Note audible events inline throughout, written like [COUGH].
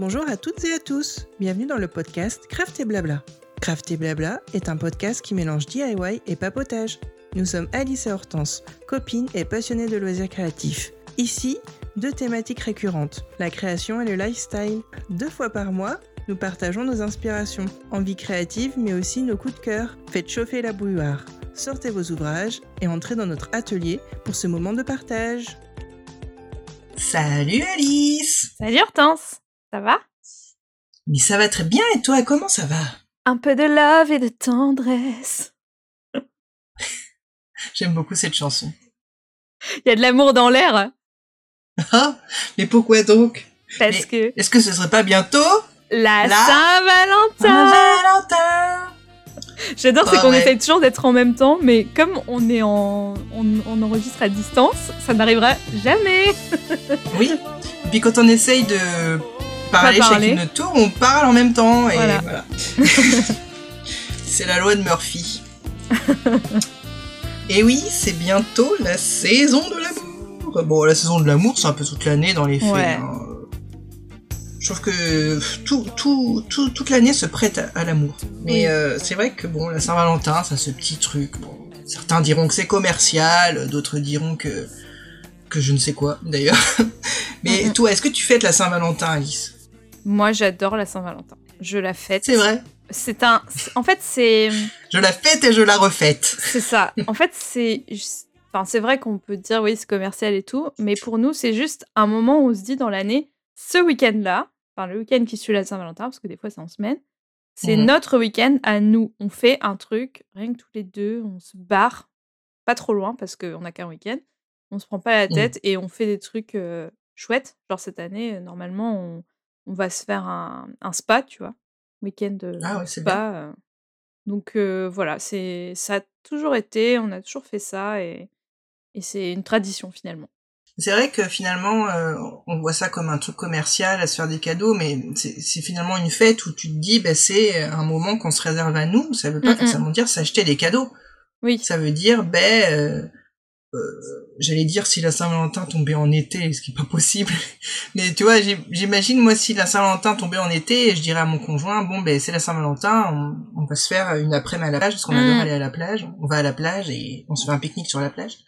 Bonjour à toutes et à tous, bienvenue dans le podcast Craft et Blabla. Craft et Blabla est un podcast qui mélange DIY et papotage. Nous sommes Alice et Hortense, copines et passionnées de loisirs créatifs. Ici, deux thématiques récurrentes, la création et le lifestyle. Deux fois par mois, nous partageons nos inspirations, envies créatives mais aussi nos coups de cœur. Faites chauffer la bouilloire, sortez vos ouvrages et entrez dans notre atelier pour ce moment de partage. Salut Alice Salut Hortense Ça va? Mais ça va très bien et toi, comment ça va? Un peu de love et de tendresse. [LAUGHS] J'aime beaucoup cette chanson. Il y a de l'amour dans l'air. Ah Mais pourquoi donc? Parce Mais que Est-ce que ce serait pas bientôt? La, La- Saint-Valentin Valentin J'adore, c'est Ah qu'on ouais. essaye toujours d'être en même temps, mais comme on est en... On, on enregistre à distance, ça n'arrivera jamais Oui. Et puis quand on essaye de parler chacune notre tour, on parle en même temps et Voilà. voilà. [LAUGHS] C'est la loi de Murphy. [LAUGHS] et oui, c'est bientôt la saison de l'amour. Bon, la saison de l'amour, c'est un peu toute l'année dans les faits. Ouais. hein. Je trouve que tout, tout, tout- toute l'année se prête à, à l'amour. Mais Oui. euh, c'est vrai que bon, la Saint-Valentin, ça ce petit truc. Bon, certains diront que c'est commercial, d'autres diront que que je ne sais quoi d'ailleurs. [LAUGHS] Mais toi, est-ce que tu fêtes la Saint-Valentin, Alice? Moi, j'adore la Saint-Valentin. Je la fête. C'est vrai. C'est un... En fait, c'est... Je la fête et je la refête. C'est ça. En fait, c'est. Enfin, c'est vrai qu'on peut dire oui, c'est commercial et tout, mais pour nous, c'est juste un moment où on se dit dans l'année, ce week-end-là, enfin le week-end qui suit la Saint-Valentin, parce que des fois c'est en semaine, c'est Mhm. notre week-end à nous. On fait un truc, rien que tous les deux, on se barre, pas trop loin parce qu'on n'a qu'un week-end, on se prend pas la Mhm. tête et on fait des trucs euh, chouettes. Genre cette année, euh, normalement, on, on va se faire un, un spa, tu vois, week-end de Ah ouais, spa. euh. Donc euh, voilà, c'est ça a toujours été, on a toujours fait ça et, et c'est une tradition finalement. C'est vrai que finalement, euh, on voit ça comme un truc commercial, à se faire des cadeaux, mais c'est finalement une fête où tu te dis, bah, c'est un moment qu'on se réserve à nous. Ça veut pas Mhm. forcément dire s'acheter des cadeaux. Oui, Ça veut dire, ben, euh, euh, j'allais dire si la Saint-Valentin tombait en été, ce qui est pas possible. [LAUGHS] Mais tu vois, j'imagine moi si la Saint-Valentin tombait en été, je dirais à mon conjoint, bon ben c'est la Saint-Valentin, on, on va se faire une après-midi à la plage parce qu'on Mm. adore aller à la plage. On va à la plage et on se fait un pique-nique sur la plage.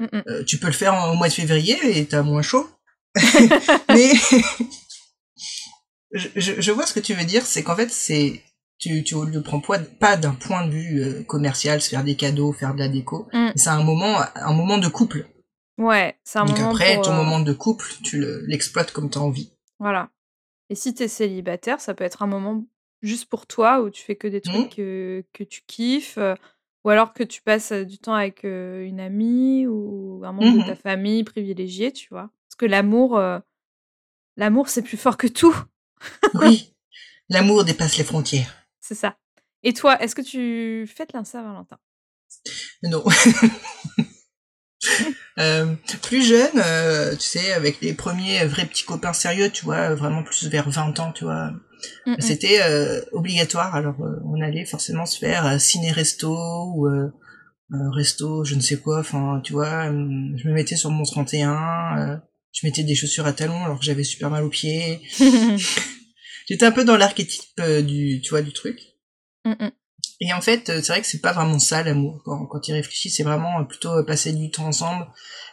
Mm, mm. Euh, tu peux le faire en- au mois de février et t'as moins chaud. [LAUGHS] Mais [LAUGHS] je, je, je vois ce que tu veux dire, c'est qu'en fait c'est tu, tu le prends pas, pas d'un point de vue euh, commercial, se faire des cadeaux, faire de la déco. Mm. C'est un moment, un moment de couple. ouais, c'est un Donc moment après, pour, ton euh, moment de couple, tu le- l'exploites comme tu as envie. Voilà. Et si t'es célibataire, ça peut être un moment juste pour toi où tu fais que des trucs euh, que tu kiffes, euh, ou alors que tu passes du temps avec euh, une amie ou un membre de ta famille privilégié, tu vois. Parce que l'amour, euh, l'amour c'est plus fort que tout, Oui, l'amour dépasse les frontières. C'est ça. Et toi, est-ce que tu fêtes la Saint-Valentin Non. [LAUGHS] [LAUGHS] Euh, plus jeune, euh, tu sais, avec les premiers vrais petits copains sérieux, tu vois, vraiment plus vers 20 ans, tu vois, Mm, mm. c'était euh, obligatoire. Alors, on allait forcément se faire ciné-resto ou resto, je ne sais quoi. Enfin, tu vois, euh, je me mettais sur mon 31, euh, je mettais des chaussures à talons alors que j'avais super mal aux pieds. [LAUGHS] J'étais un peu dans l'archétype euh, du, tu vois, du truc. Mm, mm. Et en fait, euh, c'est vrai que c'est pas vraiment ça l'amour. Quand, quand il réfléchit, c'est vraiment euh, plutôt passer du temps ensemble.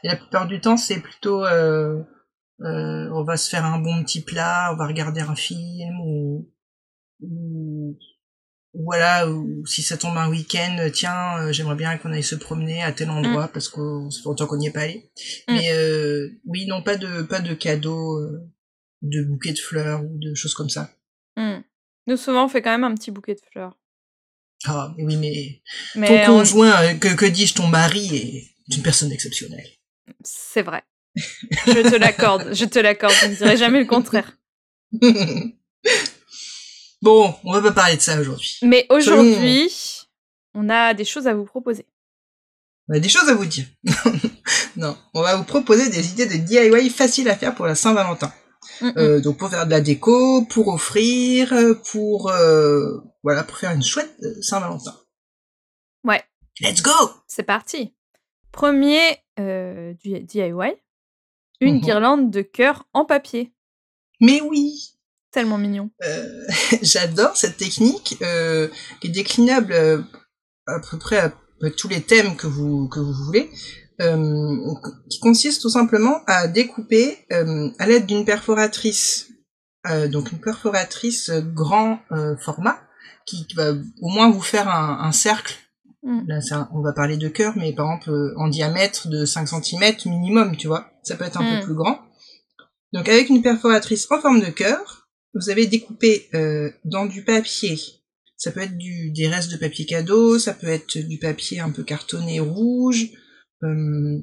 Et la plupart du temps, c'est plutôt euh, euh, on va se faire un bon petit plat, on va regarder un film ou, ou voilà, ou si ça tombe un week-end, tiens, euh, j'aimerais bien qu'on aille se promener à tel endroit parce que ça fait longtemps qu'on n'y est pas allé. Mm. Mais euh, oui, non, pas de pas de cadeaux, euh, de bouquets de fleurs ou de choses comme ça. Mm. Nous souvent on fait quand même un petit bouquet de fleurs. Ah, oui, mais Mais ton on- conjoint, euh, que, que dis-je, ton mari est une personne exceptionnelle. c'est vrai. Je te l'accorde, je te l'accorde, je ne dirai jamais le contraire. [LAUGHS] bon, on va pas parler de ça aujourd'hui. Mais aujourd'hui, on a des choses à vous proposer. On a des choses à vous dire. [LAUGHS] non, on va vous proposer des idées de DIY faciles à faire pour la Saint-Valentin. Mm, mm. Euh, donc pour faire de la déco, pour offrir, euh, pour euh, voilà, pour faire une chouette Saint-Valentin. Ouais. Let's go. C'est parti. Premier du DIY, une Mhm. guirlande de cœur en papier. Mais oui. Tellement mignon. Euh, [LAUGHS] J'adore cette technique euh, qui est déclinable à peu près à, à tous les thèmes que vous que vous voulez, euh, qui consiste tout simplement à découper euh, à l'aide d'une perforatrice, euh, donc une perforatrice grand euh, format, qui, qui va au moins vous faire un, un cercle. Mm. Là, un- on va parler de cœur, mais par exemple euh, en diamètre de 5 cm minimum, tu vois. Ça peut être un Mm. peu plus grand. Donc avec une perforatrice en forme de cœur, vous avez découpé euh, dans du papier. Ça peut être du, des restes de papier cadeau, ça peut être du papier un peu cartonné rouge. Euh,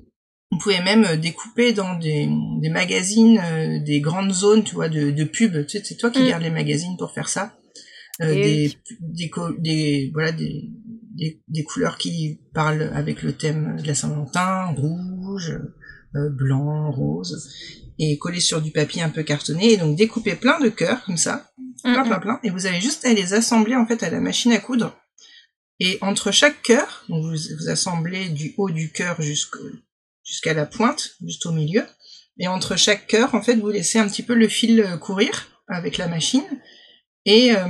vous pouvez même euh, découper dans des, des magazines, euh, des grandes zones, tu vois, de, de pub. Tu sais, c'est toi qui Mm. gardes les magazines pour faire ça. Euh, des, oui. des, des, voilà, des, des, des couleurs qui parlent avec le thème de la Saint-Valentin, rouge, euh, blanc, rose, et collé sur du papier un peu cartonné, et donc découper plein de cœurs comme ça, plein, Mm, plein, plein, et vous avez juste à les assembler en fait à la machine à coudre. Et entre chaque cœur, donc vous, vous assemblez du haut du cœur jusqu'à la pointe, juste au milieu, et entre chaque cœur, en fait, vous laissez un petit peu le fil euh, courir avec la machine, et euh,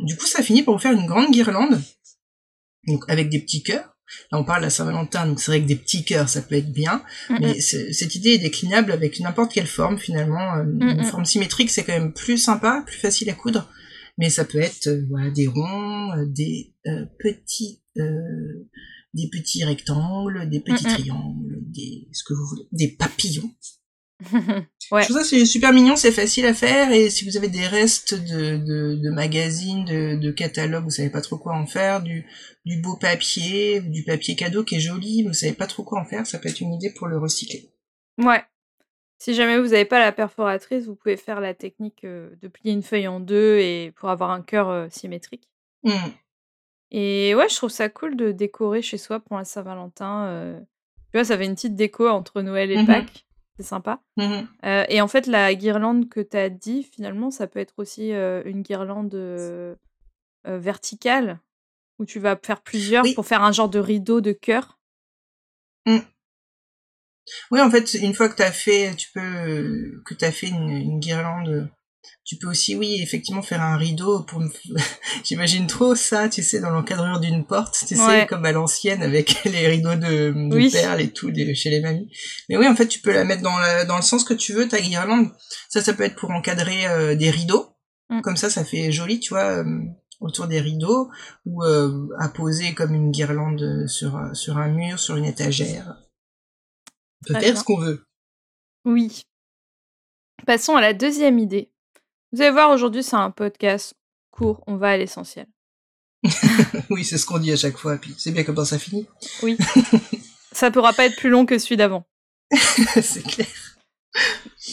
du coup, ça finit par vous faire une grande guirlande, donc avec des petits cœurs. Là, on parle à Saint-Valentin, donc c'est vrai que des petits cœurs, ça peut être bien, Mm, mm. mais cette idée est déclinable avec n'importe quelle forme finalement. Euh, Mm, Une forme symétrique, c'est quand même plus sympa, plus facile à coudre. Mais ça peut être euh, voilà des ronds, euh, des euh, petits, des petits rectangles, des petits Mm, mm. triangles, des ce que vous voulez, des papillons. [LAUGHS] Ouais. Je trouve ça c'est super mignon, c'est facile à faire et si vous avez des restes de, de, de magazines, de, de catalogues, vous savez pas trop quoi en faire, du, du beau papier, du papier cadeau qui est joli, mais vous savez pas trop quoi en faire, ça peut être une idée pour le recycler. Ouais. Si jamais vous n'avez pas la perforatrice, vous pouvez faire la technique euh, de plier une feuille en deux et pour avoir un cœur euh, symétrique. Mm. Et ouais, je trouve ça cool de décorer chez soi pour la Saint-Valentin. euh. Tu vois, ça fait une petite déco entre Noël et Mhm. Pâques. C'est sympa. Euh, et en fait, la guirlande que tu as dit, finalement, ça peut être aussi euh, une guirlande euh, verticale où tu vas faire plusieurs Oui. pour faire un genre de rideau de cœur. Oui, en fait, une fois que t'as fait, tu peux, que t'as fait une, une guirlande, tu peux aussi, oui, effectivement, faire un rideau pour, [LAUGHS] j'imagine trop ça, tu sais, dans l'encadrure d'une porte, tu sais, Ouais. comme à l'ancienne avec [LAUGHS] les rideaux de, de Oui. perles et tout chez les mamies. Mais oui, en fait, tu peux la mettre dans, la, dans le sens que tu veux, ta guirlande. Ça, ça peut être pour encadrer euh, des rideaux. Mm. Comme ça, ça fait joli, tu vois, euh, autour des rideaux, ou euh, à poser comme une guirlande sur, sur un mur, sur une étagère. Très faire bien. ce qu'on veut. Oui. Passons à la deuxième idée. Vous allez voir, aujourd'hui, c'est un podcast court. On va à l'essentiel. [LAUGHS] Oui, c'est ce qu'on dit à chaque fois, puis c'est bien comment ça finit. Oui. [LAUGHS] ça pourra pas être plus long que celui d'avant. [LAUGHS] c'est clair.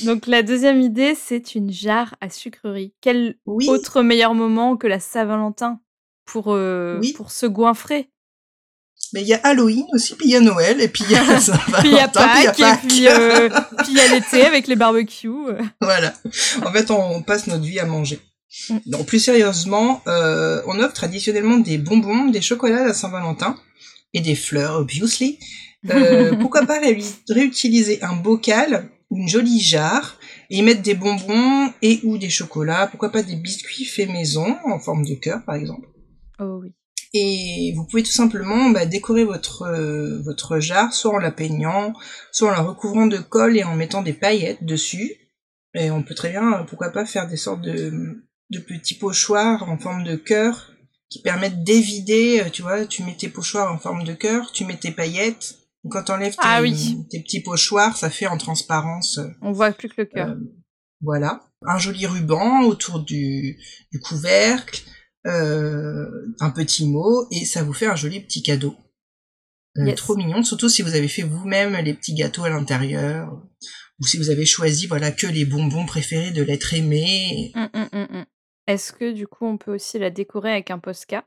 Donc, la deuxième idée, c'est une jarre à sucrerie. Quel Oui, autre meilleur moment que la Saint-Valentin pour, euh, Oui. pour se goinfrer? Mais il y a Halloween aussi, puis il y a Noël, et puis il y a [LAUGHS] Saint-Valentin, Puis il y a Pâques, et puis euh, puis il y a l'été avec les barbecues. [LAUGHS] Voilà. En fait, on passe notre vie à manger. Mm. Donc, plus sérieusement, euh, on offre traditionnellement des bonbons, des chocolats à Saint-Valentin, et des fleurs, obviously. Euh, [LAUGHS] pourquoi pas ré- réutiliser un bocal, une jolie jarre, et y mettre des bonbons et ou des chocolats, pourquoi pas des biscuits faits maison, en forme de cœur, par exemple. Oh oui. Et vous pouvez tout simplement bah, décorer votre euh, votre jarre, soit en la peignant, soit en la recouvrant de colle et en mettant des paillettes dessus. Et on peut très bien, pourquoi pas, faire des sortes de, de petits pochoirs en forme de cœur qui permettent d'évider, euh, tu vois, tu mets tes pochoirs en forme de cœur, tu mets tes paillettes. Quand t'enlèves tes, Ah oui. tes petits pochoirs, ça fait en transparence euh, On voit plus que le cœur. euh, voilà. Un joli ruban autour du, du couvercle, un petit mot, et ça vous fait un joli petit cadeau. Euh, Yes. Trop mignon, surtout si vous avez fait vous-même les petits gâteaux à l'intérieur, ou si vous avez choisi voilà que les bonbons préférés de l'être aimé. Hum, hum, hum. Est-ce que du coup on peut aussi la décorer avec un Posca?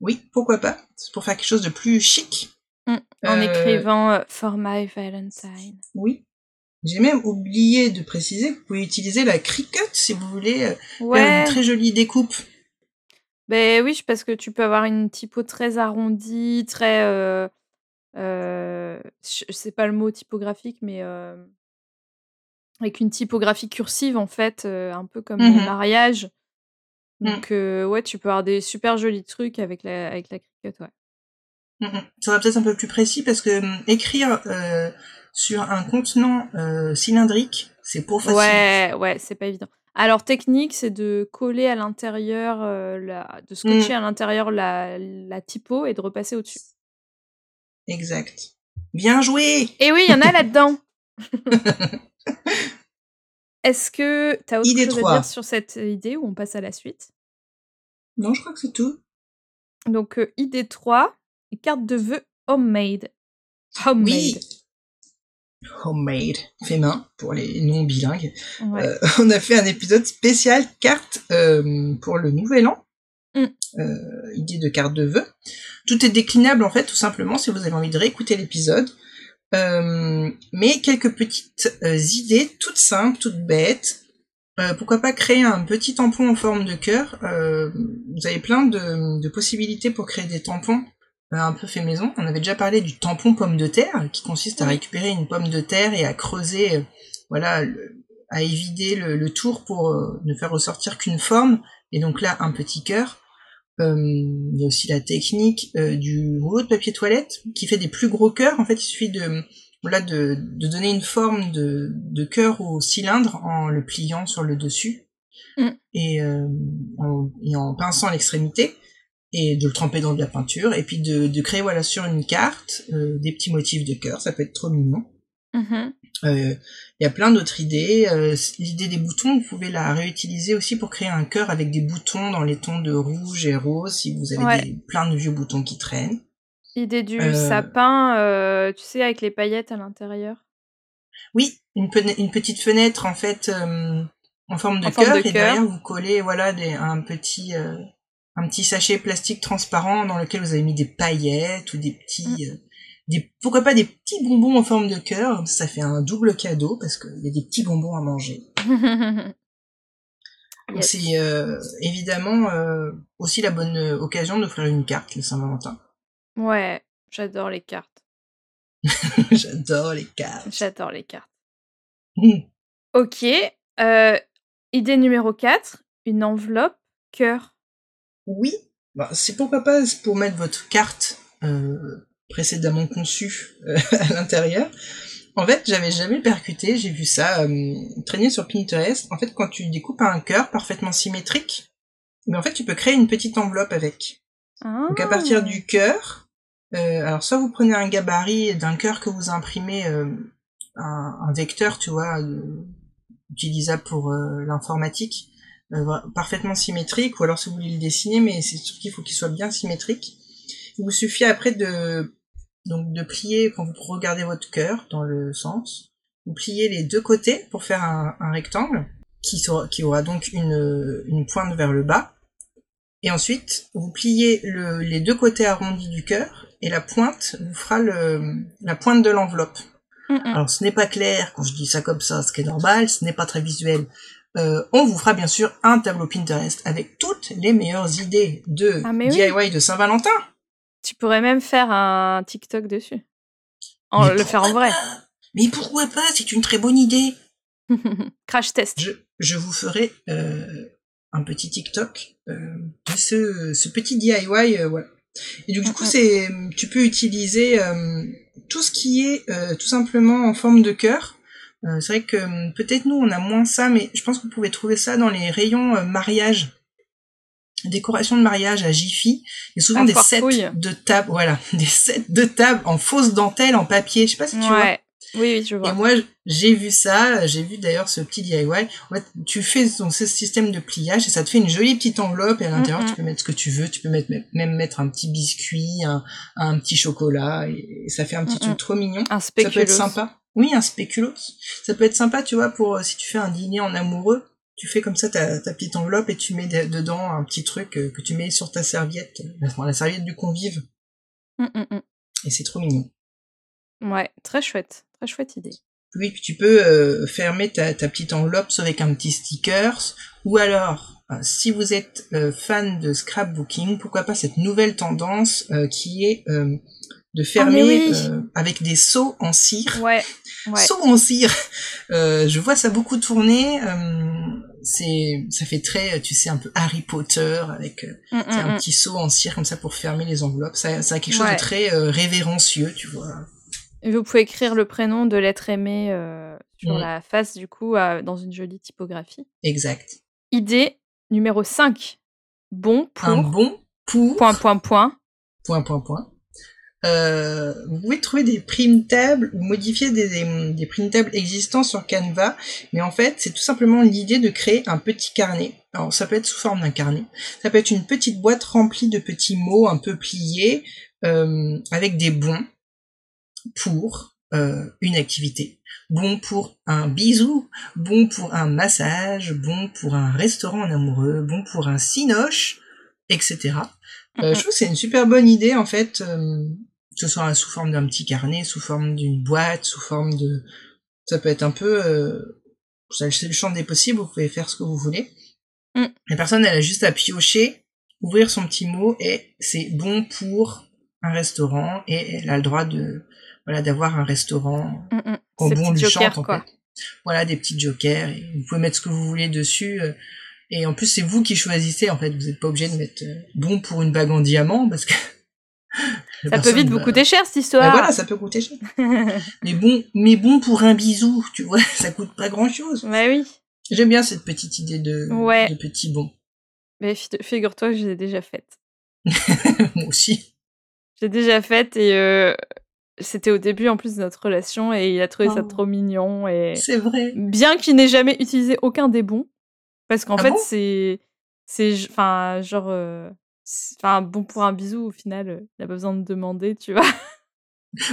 Oui, pourquoi pas? C'est pour faire quelque chose de plus chic. En Euh, écrivant euh, For my Valentine. Oui. J'ai même oublié de préciser que vous pouvez utiliser la Cricut si vous voulez euh, faire une très jolie découpe. Ben oui, parce que tu peux avoir une typo très arrondie, très. Euh, euh, je sais pas le mot typographique, mais. euh, avec une typographie cursive en fait, euh, un peu comme Mhm. les mariages. Mm. Donc euh, ouais, tu peux avoir des super jolis trucs avec la avec la ouais. Mhm. Ça va peut-être un peu plus précis parce que hum, écrire euh, sur un contenant euh, cylindrique, c'est pour facile. Ouais, ouais, c'est pas évident. Alors technique, c'est de coller à l'intérieur, euh, la... de scotcher à l'intérieur la... la typo et de repasser au-dessus. Exact. Bien joué Et oui, il y en a [LAUGHS] là-dedans. [LAUGHS] Est-ce que tu as autre Idée chose à 3. dire sur cette idée ou on passe à la suite? Non, je crois que c'est tout. Donc, euh, idée 3, carte de vœux homemade. Homemade. Oui. Homemade, fait main pour les non bilingues. Ouais. Euh, [LAUGHS] on a fait un épisode spécial carte euh, pour le nouvel an. Mm. Euh, idée de carte de vœux. Tout est déclinable en fait, tout simplement, si vous avez envie de réécouter l'épisode. Mais quelques petites idées toutes simples, toutes bêtes. Pourquoi pas créer un petit tampon en forme de cœur Vous avez plein de, de possibilités pour créer des tampons un peu fait maison. On avait déjà parlé du tampon pomme de terre, qui consiste à récupérer une pomme de terre et à creuser, euh, voilà, le- à évider le, le tour pour euh, ne faire ressortir qu'une forme. Et donc là, un petit cœur. Euh, il y a aussi la technique euh, du rouleau de papier toilette qui fait des plus gros cœurs. En fait, il suffit de, voilà, de, de donner une forme de, de cœur au cylindre en le pliant sur le dessus Mm. et, euh, en, et en pinçant l'extrémité et de le tremper dans de la peinture et puis de, de créer voilà sur une carte euh, des petits motifs de cœur. Ça peut être trop mignon. Mhm. Euh, Il y a plein d'autres idées. Euh, L'idée des boutons, vous pouvez la réutiliser aussi pour créer un cœur avec des boutons dans les tons de rouge et rose si vous avez Ouais. des, plein de vieux boutons qui traînent. Idée du Euh, sapin, euh, tu sais, avec les paillettes à l'intérieur. Oui, une, une petite fenêtre en fait euh, en forme de En forme cœur de et cœur. derrière vous collez voilà des, un petit euh, un petit sachet plastique transparent dans lequel vous avez mis des paillettes ou des petits Mm. euh, des pourquoi pas des petits bonbons en forme de cœur ça fait un double cadeau parce qu'il y a des petits bonbons à manger [LAUGHS] Yes. c'est euh, évidemment euh, aussi la bonne occasion d'offrir une carte le Saint-Valentin. ouais, j'adore les cartes. [LAUGHS] J'adore les cartes. J'adore les cartes. Hmm. Ok. idée numéro 4, une enveloppe cœur. Oui, bah, c'est pourquoi pas pour mettre votre carte euh, précédemment conçue euh, [LAUGHS] à l'intérieur. En fait, j'avais jamais percuté, j'ai vu ça euh, traîner sur Pinterest. En fait, quand tu découpes un cœur parfaitement symétrique, mais en fait, tu peux créer une petite enveloppe avec. Donc à partir Ah. du cœur, euh, alors soit vous prenez un gabarit d'un cœur que vous imprimez euh, un, un vecteur, tu vois, euh, utilisable pour l'informatique, parfaitement symétrique, ou alors si vous voulez le dessiner, mais c'est sûr qu'il faut qu'il soit bien symétrique. Il vous suffit après de donc de plier quand vous regardez votre cœur dans le sens, vous pliez les deux côtés pour faire un, un rectangle qui, sera, qui aura donc une, une pointe vers le bas. Et ensuite, vous pliez le, les deux côtés arrondis du cœur et la pointe vous fera le, la pointe de l'enveloppe. Alors ce n'est pas clair quand je dis ça comme ça, ce qui est normal, ce n'est pas très visuel. Euh, on vous fera bien sûr un tableau Pinterest avec toutes les meilleures idées de Ah, oui. DIY de Saint-Valentin. Tu pourrais même faire un TikTok dessus. En, Mais le faire en vrai. pas? Mais pourquoi pas? C'est une très bonne idée. [LAUGHS] Crash test. Je, je vous ferai euh, un petit TikTok euh, de ce, ce petit DIY. euh, voilà. Et du, du coup, c'est, tu peux utiliser tout ce qui est tout simplement en forme de cœur. Euh, c'est vrai que euh, peut-être nous on a moins ça, mais je pense que vous pouvez trouver ça dans les rayons euh, mariage, décoration de mariage à Jiffy. Il y a souvent [LAUGHS] des sets de table, voilà, des sets de table en fausse dentelle, en papier. Je sais pas si tu vois. Oui, oui, je Et vois. moi, j'ai vu ça, j'ai vu d'ailleurs ce petit DIY. En fait, tu fais donc, ce système de pliage et ça te fait une jolie petite enveloppe et à l'intérieur, tu peux mettre ce que tu veux. Tu peux mettre, même mettre un petit biscuit, un, un petit chocolat et, ça fait un petit truc trop mignon. Un Ça peut être spéculoos. sympa. Oui, un spéculoos. Ça peut être sympa, tu vois, pour si tu fais un dîner en amoureux. Tu fais comme ça ta, ta petite enveloppe et tu mets de- dedans un petit truc euh, que tu mets sur ta serviette, euh, la serviette du convive. Mm. Et c'est trop mignon. Ouais, très chouette. Très chouette idée. Oui, puis tu peux euh, fermer ta, ta petite enveloppe avec un petit stickers, ou alors, euh, si vous êtes euh, fan de scrapbooking, pourquoi pas cette nouvelle tendance euh, qui est de fermer oui. euh, avec des seaux en cire. Ouais. Ouais. Seaux en cire. Je vois ça beaucoup tourner. c'est, ça fait très, tu sais, un peu Harry Potter avec Mm, mm, un mm. petit seau en cire comme ça pour fermer les enveloppes. Ça, ça a quelque chose Ouais. de très révérencieux, tu vois. Vous pouvez écrire le prénom de l'être aimé euh, sur Mm. la face, du coup, dans une jolie typographie. Exact. Idée numéro 5. Bon pour. Un bon pour Point, point, point. point point point. Euh, vous pouvez trouver des prime tables ou modifier des, des, des prime tables existants sur Canva, mais en fait c'est tout simplement l'idée de créer un petit carnet. Alors ça peut être sous forme d'un carnet, ça peut être une petite boîte remplie de petits mots un peu pliés euh, avec des bons pour euh, une activité, bon pour un bisou, bon pour un massage, bon pour un restaurant en amoureux, bon pour un cinoche, etc. Euh, je trouve que c'est une super bonne idée en fait, euh, que ce soit sous forme d'un petit carnet, sous forme d'une boîte, sous forme de... Ça peut être un peu... Euh... ça, C'est le champ des possibles, vous pouvez faire ce que vous voulez. Mm. La personne, elle a juste à piocher, ouvrir son petit mot et c'est bon pour un restaurant et elle a le droit de voilà d'avoir un restaurant Mm, mm. au Ces bon chante en fait. Voilà des petits jokers et vous pouvez mettre ce que vous voulez dessus euh, et en plus c'est vous qui choisissez en fait vous n'êtes pas obligé de mettre euh, bon pour une bague en diamant parce que [LAUGHS] Ça peut vite vous coûter cher, cette Bah histoire. voilà ça peut coûter cher [LAUGHS] mais bon mais bon pour un bisou tu vois [LAUGHS] ça coûte pas grand chose bah oui. j'aime bien cette petite idée de Ouais. de petit bon Mais fi- figure-toi que je l'ai déjà faite. moi aussi J'ai déjà faite et euh, c'était au début en plus de notre relation et il a trouvé ça Oh. trop mignon et c'est vrai. bien qu'il n'ait jamais utilisé aucun des bons parce qu'en Ah fait bon? c'est c'est enfin genre euh, enfin bon pour un bisou au final euh, il a pas besoin de demander tu vois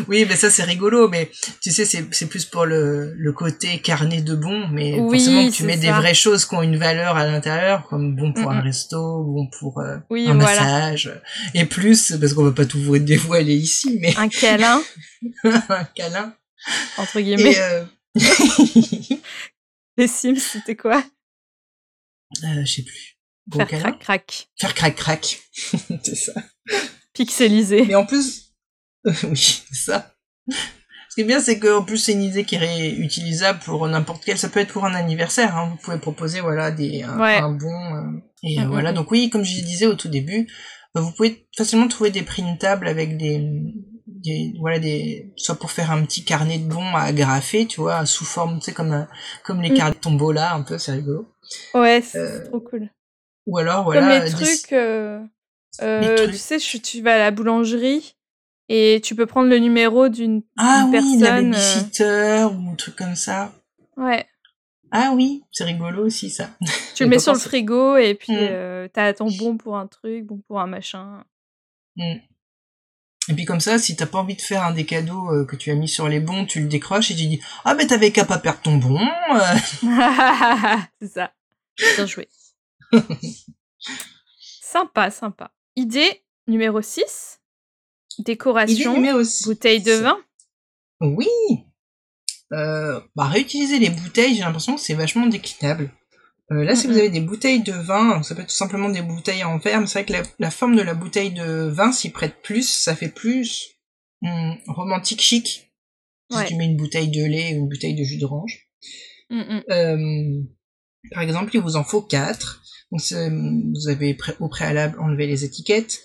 Oui, mais ça c'est rigolo, mais tu sais, c'est plus pour le, le côté carnet de bons, mais Oui, forcément que tu mets des vraies choses qui ont une valeur à l'intérieur, comme bon pour un resto, bon pour euh, oui un voilà. massage, et plus, parce qu'on va pas tout vous dévoiler ici, mais un câlin. [LAUGHS] Un câlin. entre guillemets. Et euh... [LAUGHS] les Sims c'était quoi? Euh, je sais plus. Faire câlin. crac crac. Faire crac crac. [LAUGHS] c'est ça. pixelisé. Mais en plus, [LAUGHS] oui, c'est ça. Ce qui est bien, c'est qu'en plus, c'est une idée qui est réutilisable pour n'importe quel. Ça peut être pour un anniversaire. Hein. Vous pouvez proposer, voilà, des un, Ouais. un bon. euh, et euh, Mm, mm, voilà. mm. Donc oui, comme je disais au tout début, euh, vous pouvez facilement trouver des printables avec des, des, voilà, des, soit pour faire un petit carnet de bons à agrafer, tu vois, sous forme, tu sais, comme un- comme les Mm. cartes tombola, un peu, c'est rigolo. ouais c'est Euh, trop cool Ou alors, comme voilà. les des- trucs euh, euh, Les trucs. tu sais je- tu vas à la boulangerie et tu peux prendre le numéro d'une Ah oui, personne, euh, babysitter ou un truc comme ça. ouais Ah oui, c'est rigolo aussi ça. [LAUGHS] Tu le mets sur le frigo et puis Mm. euh, t'as ton bon pour un truc, bon pour un machin. Et puis comme ça, si t'as pas envie de faire un des cadeaux euh, que tu as mis sur les bons, tu le décroches et tu dis ah mais t'avais qu'à pas perdre ton bon. [LAUGHS] [LAUGHS] c'est ça. Bien joué. sympa, sympa. Idée numéro 6. Décoration, six. bouteille de vin. Oui. Euh, bah réutiliser les bouteilles, j'ai l'impression que c'est vachement déclinable. Euh, là, si vous avez des bouteilles de vin, ça peut être tout simplement des bouteilles en verre, mais c'est vrai que la, la forme de la bouteille de vin s'y prête plus, ça fait plus hum, romantique chic. Si Ouais. tu mets une bouteille de lait ou une bouteille de jus d'orange. Mm. Euh, par exemple, il vous en faut quatre. Donc, c'est- vous avez pré- au préalable enlevé les étiquettes.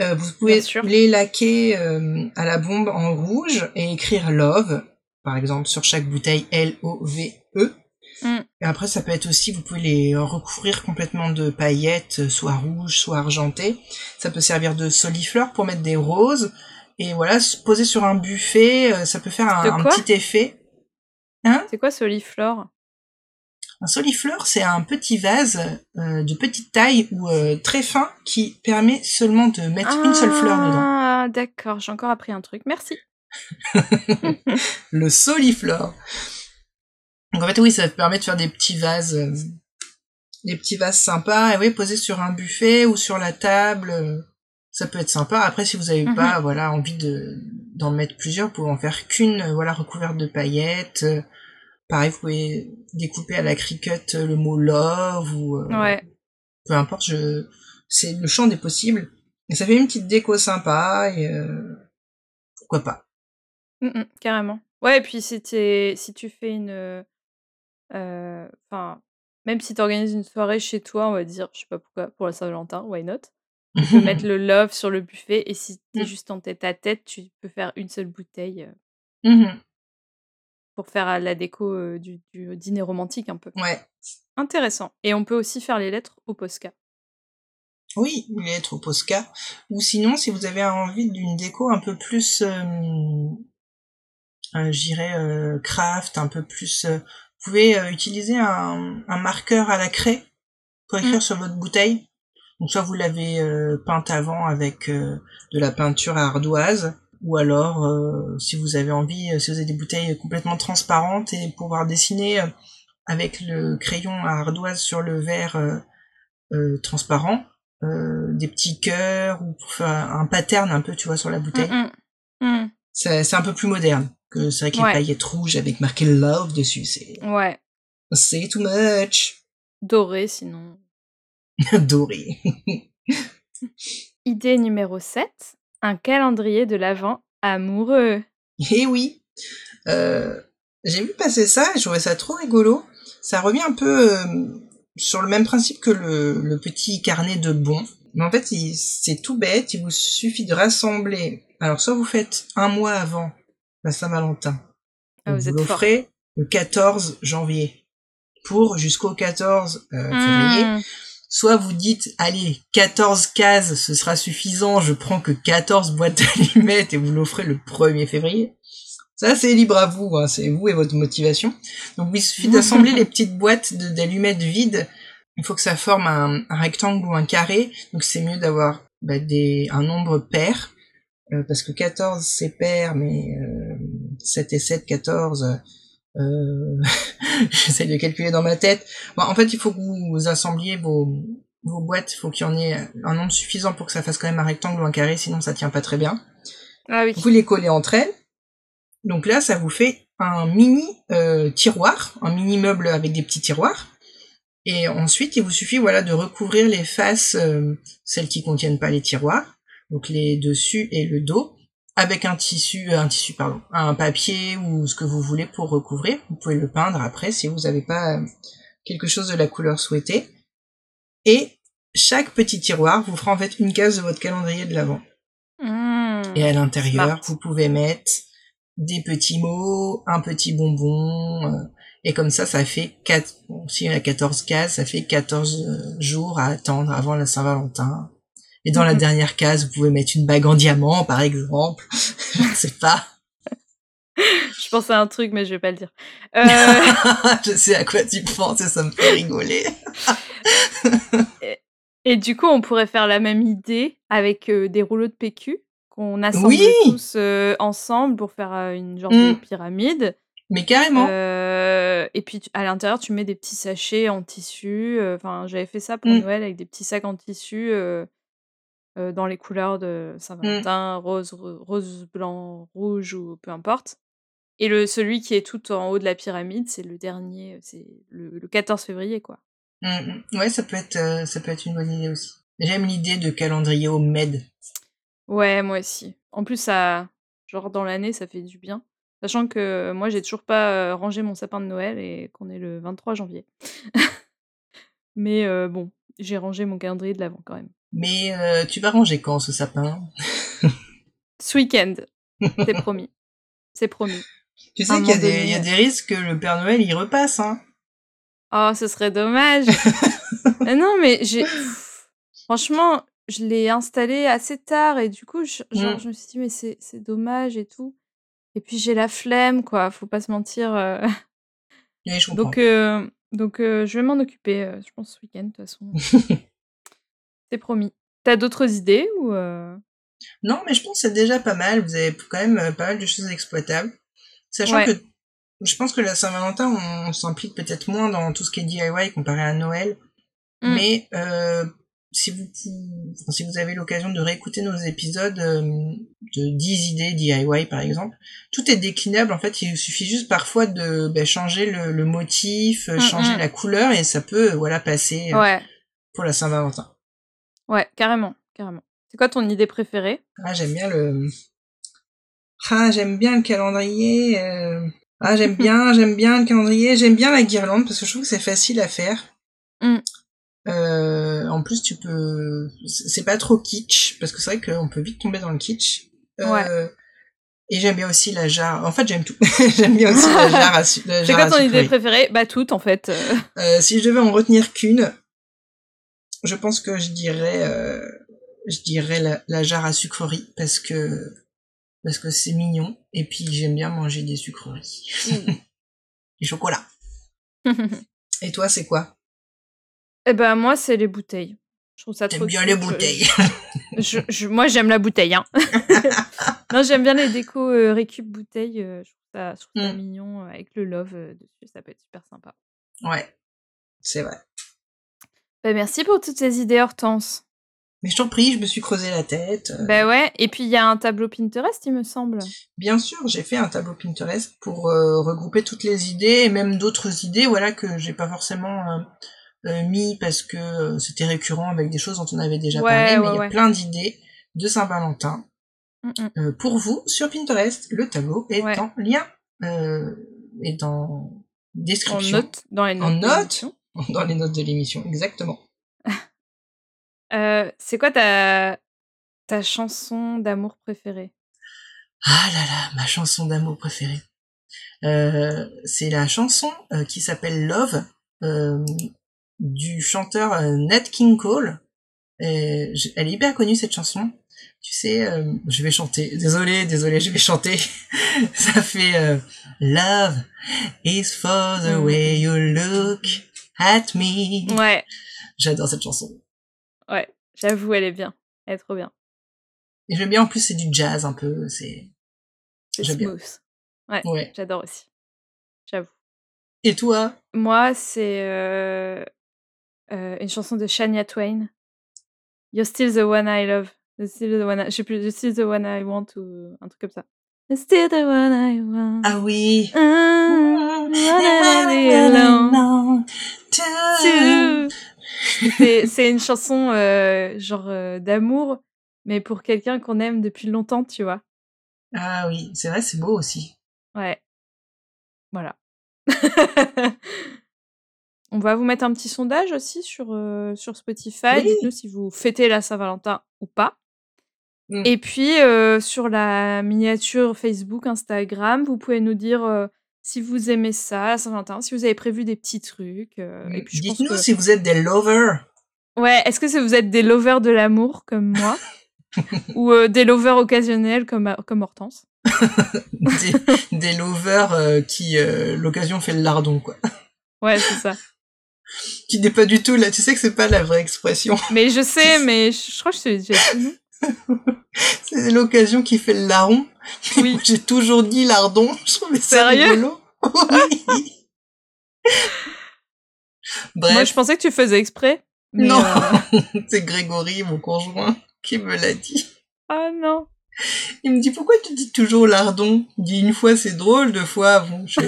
Euh, vous pouvez les laquer euh, à la bombe en rouge et écrire Love, par exemple, sur chaque bouteille L-O-V-E. Mm. Et après, ça peut être aussi, vous pouvez les recouvrir complètement de paillettes, euh, soit rouges, soit argentées. Ça peut servir de solifleur pour mettre des roses. Et voilà, se poser sur un buffet, ça peut faire un, un petit effet. Hein? C'est quoi Soliflore? Un solifleur, c'est un petit vase euh, de petite taille ou euh, très fin qui permet seulement de mettre une seule fleur dedans. Ah, d'accord, j'ai encore appris un truc. Merci. [LAUGHS] Le soliflore. Donc en fait, oui, ça permet de faire des petits vases, euh, des petits vases sympas. Et oui, poser sur un buffet ou sur la table, euh, ça peut être sympa. Après, si vous n'avez Mhm. pas, voilà, envie de d'en mettre plusieurs, vous pouvez en faire qu'une, voilà, recouverte de paillettes. Pareil, vous pouvez découper à la cricut euh, le mot love ou euh, Ouais. peu importe, je... c'est le champ des possibles. Et ça fait une petite déco sympa et, euh, pourquoi pas. Mmh carrément. Ouais, et puis si, si tu fais une. Enfin, même si tu organises une soirée chez toi, on va dire, je sais pas pourquoi, pour la Saint-Valentin, why not? [LAUGHS] Tu peux mettre le love sur le buffet et si tu es mmh. juste en tête à tête, tu peux faire une seule bouteille. Mmh pour faire la déco du, dîner romantique un peu. Ouais. Intéressant. Et on peut aussi faire les lettres au Posca. Oui, les lettres au Posca. Ou sinon, si vous avez envie d'une déco un peu plus, euh, j'irais craft, un peu plus. vous pouvez utiliser un, marqueur à la craie pour écrire mmh. sur votre bouteille. Donc soit vous l'avez peinte avant avec de la peinture à ardoise, ou alors euh, si vous avez envie, euh, si vous avez des bouteilles complètement transparentes et pouvoir dessiner euh, avec le crayon à ardoise sur le verre transparent, des petits cœurs ou pour faire un pattern un peu, tu vois, sur la bouteille. Mm, mm. Mm. C'est un peu plus moderne que c'est vrai que les paillettes rouges avec marqué love dessus, c'est. Ouais. C'est too much. Doré sinon. [LAUGHS] Doré. [LAUGHS] Idée numéro 7 un calendrier de l'Avent amoureux. Eh oui euh, J'ai vu passer ça et je trouvais ça trop rigolo. Ça revient un peu euh, sur le même principe que le, petit carnet de bons. Mais en fait, c'est tout bête. Il vous suffit de rassembler. Alors, soit vous faites un mois avant la Saint-Valentin. Ah, vous, l'offrez le 14 janvier pour jusqu'au 14 euh, février. Hmm soit vous dites, allez, 14 cases, ce sera suffisant, je prends que 14 boîtes [LAUGHS] d'allumettes et vous l'offrez le 1er février. Ça, c'est libre à vous, hein, c'est vous et votre motivation. Donc, il suffit d'assembler [LAUGHS] les petites boîtes d'allumettes vides. Il faut que ça forme un, rectangle ou un carré. Donc, c'est mieux d'avoir bah, des, un nombre pair. Euh, parce que 14, c'est pair, mais euh, 7 et 7, 14, euh, [LAUGHS] j'essaie de calculer dans ma tête. en fait, il faut que vous assembliez vos, vos boîtes. Il faut qu'il y en ait un nombre suffisant pour que ça fasse quand même un rectangle ou un carré, sinon ça tient pas très bien. Ah oui. Vous les collez entre elles. Donc là, ça vous fait un mini euh, tiroir, un mini meuble avec des petits tiroirs. Et ensuite, il vous suffit voilà de recouvrir les faces, euh, celles qui contiennent pas les tiroirs, donc les dessus et le dos, avec un tissu, euh, un tissu pardon, un papier ou ce que vous voulez pour recouvrir. Vous pouvez le peindre après si vous n'avez pas euh, quelque chose de la couleur souhaitée. Et chaque petit tiroir vous fera en fait une case de votre calendrier de l'avant. Mmh. et à l'intérieur, vous pouvez mettre des petits mots, un petit bonbon, euh, et comme ça, ça fait 4, si y a 14 cases, ça fait 14 jours à attendre avant la Saint-Valentin. Et dans la [LAUGHS] dernière case, vous pouvez mettre une bague en diamant, par exemple. [LAUGHS] je sais pas. je pense à un truc, mais je vais pas le dire. Euh... [LAUGHS] je sais à quoi tu penses et ça me fait rigoler. et, du coup, on pourrait faire la même idée avec euh, des rouleaux de PQ qu'on assemble tous euh, ensemble pour faire une genre de mm. pyramide. Mais carrément. et puis à l'intérieur, tu mets des petits sachets en tissu. Enfin, j'avais fait ça pour mm. Noël avec des petits sacs en tissu euh, dans les couleurs de Saint-Valentin, mmh. rose, rose, blanc, rouge ou peu importe. Et le, celui qui est tout en haut de la pyramide, c'est le dernier, c'est le, 14 février, quoi. Mmh, mmh. Ouais, ça peut être, euh, ça peut être une bonne idée aussi. J'aime l'idée de calendrier au med. Ouais, moi aussi. En plus, ça, genre dans l'année, ça fait du bien. Sachant que moi, j'ai toujours pas euh, rangé mon sapin de Noël et qu'on est le 23 janvier. [LAUGHS] Mais bon, j'ai rangé mon calendrier de l'avant quand même. Mais euh, tu vas ranger quand ce sapin? Ce week-end. C'est promis. C'est promis. Tu sais qu'il y, y, a des risques que le Père Noël y repasse, hein Oh, ce serait dommage. [LAUGHS] non, mais j'ai. Franchement, je l'ai installé assez tard et du coup, je, genre, mm. je me suis dit, mais c'est dommage et tout. Et puis j'ai la flemme, quoi. Faut pas se mentir. Euh. donc, euh, donc je vais m'en occuper, je pense, ce week-end, de toute façon. [LAUGHS] C'est promis. T'as d'autres idées ou euh? Non, mais je pense que c'est déjà pas mal. Vous avez quand même euh, pas mal de choses exploitables. Sachant que je pense que la Saint-Valentin, on, s'implique peut-être moins dans tout ce qui est DIY comparé à Noël. Mmh. Mais euh, si vous si vous avez l'occasion de réécouter nos épisodes de 10 idées DIY par exemple, tout est déclinable en fait, il suffit juste parfois de ben, changer le, motif, mmh, changer mmh. la couleur et ça peut voilà passer pour la Saint-Valentin. Ouais, carrément, carrément. C'est quoi ton idée préférée? Ah, j'aime bien le. Ah, j'aime bien le calendrier. euh, Ah, j'aime [LAUGHS] bien, j'aime bien le calendrier. J'aime bien la guirlande parce que je trouve que c'est facile à faire. Mm. Euh, en plus, tu peux. C'est pas trop kitsch parce que c'est vrai qu'on peut vite tomber dans le kitsch. Euh, Ouais. Et j'aime bien aussi la jarre. En fait, j'aime tout. [LAUGHS] j'aime bien aussi la jarre à, C'est quoi ton idée préférée? Bah toutes en fait. euh. Euh, si je devais en retenir qu'une, je pense que je dirais, euh, je dirais la, la jarre à sucreries parce que parce que c'est mignon et puis j'aime bien manger des sucreries, [LAUGHS] du chocolat. [LAUGHS] Et toi, c'est quoi? Eh ben moi c'est les bouteilles. Je trouve ça trop J'aime bien les Je- bouteilles. [LAUGHS] je- je- moi j'aime la bouteille. Hein. non j'aime bien les décos euh, récup bouteilles. euh, je trouve ça, je trouve ça Mm. mignon euh, avec le love euh, dessus. Ça peut être super sympa. ouais, c'est vrai. Bah, merci pour toutes ces idées Hortense. Mais je t'en prie, je me suis creusé la tête. Euh, Bah ouais. Et puis il y a un tableau Pinterest il me semble. Bien sûr, j'ai fait un tableau Pinterest pour euh, regrouper toutes les idées et même d'autres idées, voilà que j'ai pas forcément euh, euh, mis parce que c'était récurrent avec des choses dont on avait déjà Ouais, parlé, mais ouais, il y a ouais. plein d'idées de Saint-Valentin Mm, mm. euh, pour vous sur Pinterest. Le tableau est en lien et dans En description, note dans les notes. En note. [LAUGHS] dans les notes de l'émission, exactement. [LAUGHS] Euh, c'est quoi ta ta chanson d'amour préférée? Ah là là, ma chanson d'amour préférée. Euh, c'est la chanson euh, qui s'appelle Love euh, du chanteur euh, Nat King Cole. Et elle est hyper connue cette chanson. Tu sais, je vais chanter. Désolé, désolé, je vais chanter. [LAUGHS] Ça fait euh, Love is for the Mm. way you look at me. Ouais. J'adore cette chanson. Ouais. J'avoue elle est bien. Elle est trop bien. Et j'aime bien en plus c'est du jazz un peu. C'est C'est J'aime bien. smooth. ouais. J'adore aussi. J'avoue. Et toi? Moi, c'est euh, euh, une chanson de Shania Twain. You're still the one I love. You're still the one I... Je sais plus, You're still the one I want ou un truc comme ça. Still the one I want. Ah oui. Ah. C'est c'est une chanson euh, genre euh, d'amour, mais pour quelqu'un qu'on aime depuis longtemps, tu vois. Ah oui, c'est vrai, c'est beau aussi. Ouais. Voilà. [LAUGHS] On va vous mettre un petit sondage aussi sur, euh, sur Spotify. Oui. Dites-nous si vous fêtez la Saint-Valentin ou pas. Mm. Et puis, euh, sur la miniature Facebook, Instagram, vous pouvez nous dire euh, si vous aimez ça, la Saint-Valentin, si vous avez prévu des petits trucs. euh, pense Dites-nous que... si vous êtes des lovers. Ouais, est-ce que vous êtes des lovers de l'amour comme moi [LAUGHS] Ou euh, des lovers occasionnels comme, comme Hortense? [LAUGHS] Des, des lovers qui, l'occasion fait le lardon, quoi. Ouais, c'est ça. Qui n'est pas du tout là, tu sais que c'est pas la vraie expression. Mais je [LAUGHS] sais, mais je, je crois que je te l'ai déjà dit, non? [LAUGHS] C'est l'occasion qui fait le larron. Oui. J'ai toujours dit lardon. [LAUGHS] Je trouvais ça Sérieux rigolo. [LAUGHS] Oui. Bref, Moi, je pensais que tu faisais exprès. non. euh, c'est Grégory, mon conjoint, qui me l'a dit. Ah non. Il me dit pourquoi tu dis toujours lardon? Il dit une fois c'est drôle, deux fois bon. Je,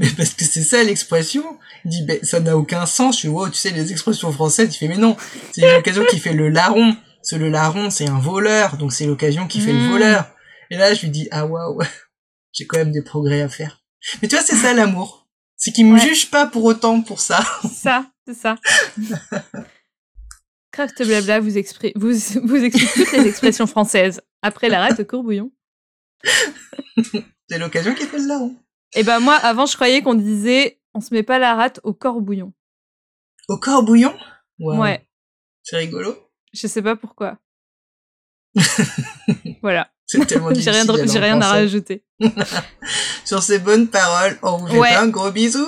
mais parce que c'est ça l'expression. Il dit ben ça n'a aucun sens. Je suis wow, tu sais les expressions françaises. Il fait mais non, c'est l'occasion qui fait le larron. Ce le larron c'est un voleur, donc c'est l'occasion qui fait le Mm. voleur. Et là je lui dis ah waouh, [LAUGHS] j'ai quand même des progrès à faire. Mais tu vois c'est ça l'amour, c'est qu'il me Ouais. juge pas pour autant pour ça. C'est ça, c'est ça. [LAUGHS] Craft Blabla vous, expri- vous, vous explique toutes les expressions françaises. Après la rate au courbouillon. C'est l'occasion qui fait le larron. Et ben moi, avant, je croyais qu'on disait on se met pas la rate au corbouillon. Au corps bouillon. Waouh, Ouais, C'est rigolo. Je sais pas pourquoi. [LAUGHS] voilà, [LAUGHS] j'ai rien, j'ai en rien à rajouter. [LAUGHS] Sur ces bonnes paroles, on vous fait Ouais. un gros bisou.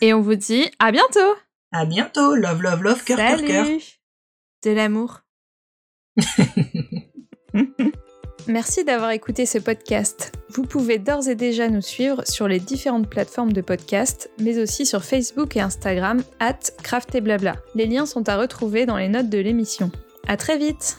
Et on vous dit à bientôt. À bientôt. Love, love, love, cœur, cœur, Salut. cœur. De l'amour. Merci d'avoir écouté ce podcast. Vous pouvez d'ores et déjà nous suivre sur les différentes plateformes de podcast, mais aussi sur Facebook et Instagram, at Blabla. Les liens sont à retrouver dans les notes de l'émission. À très vite!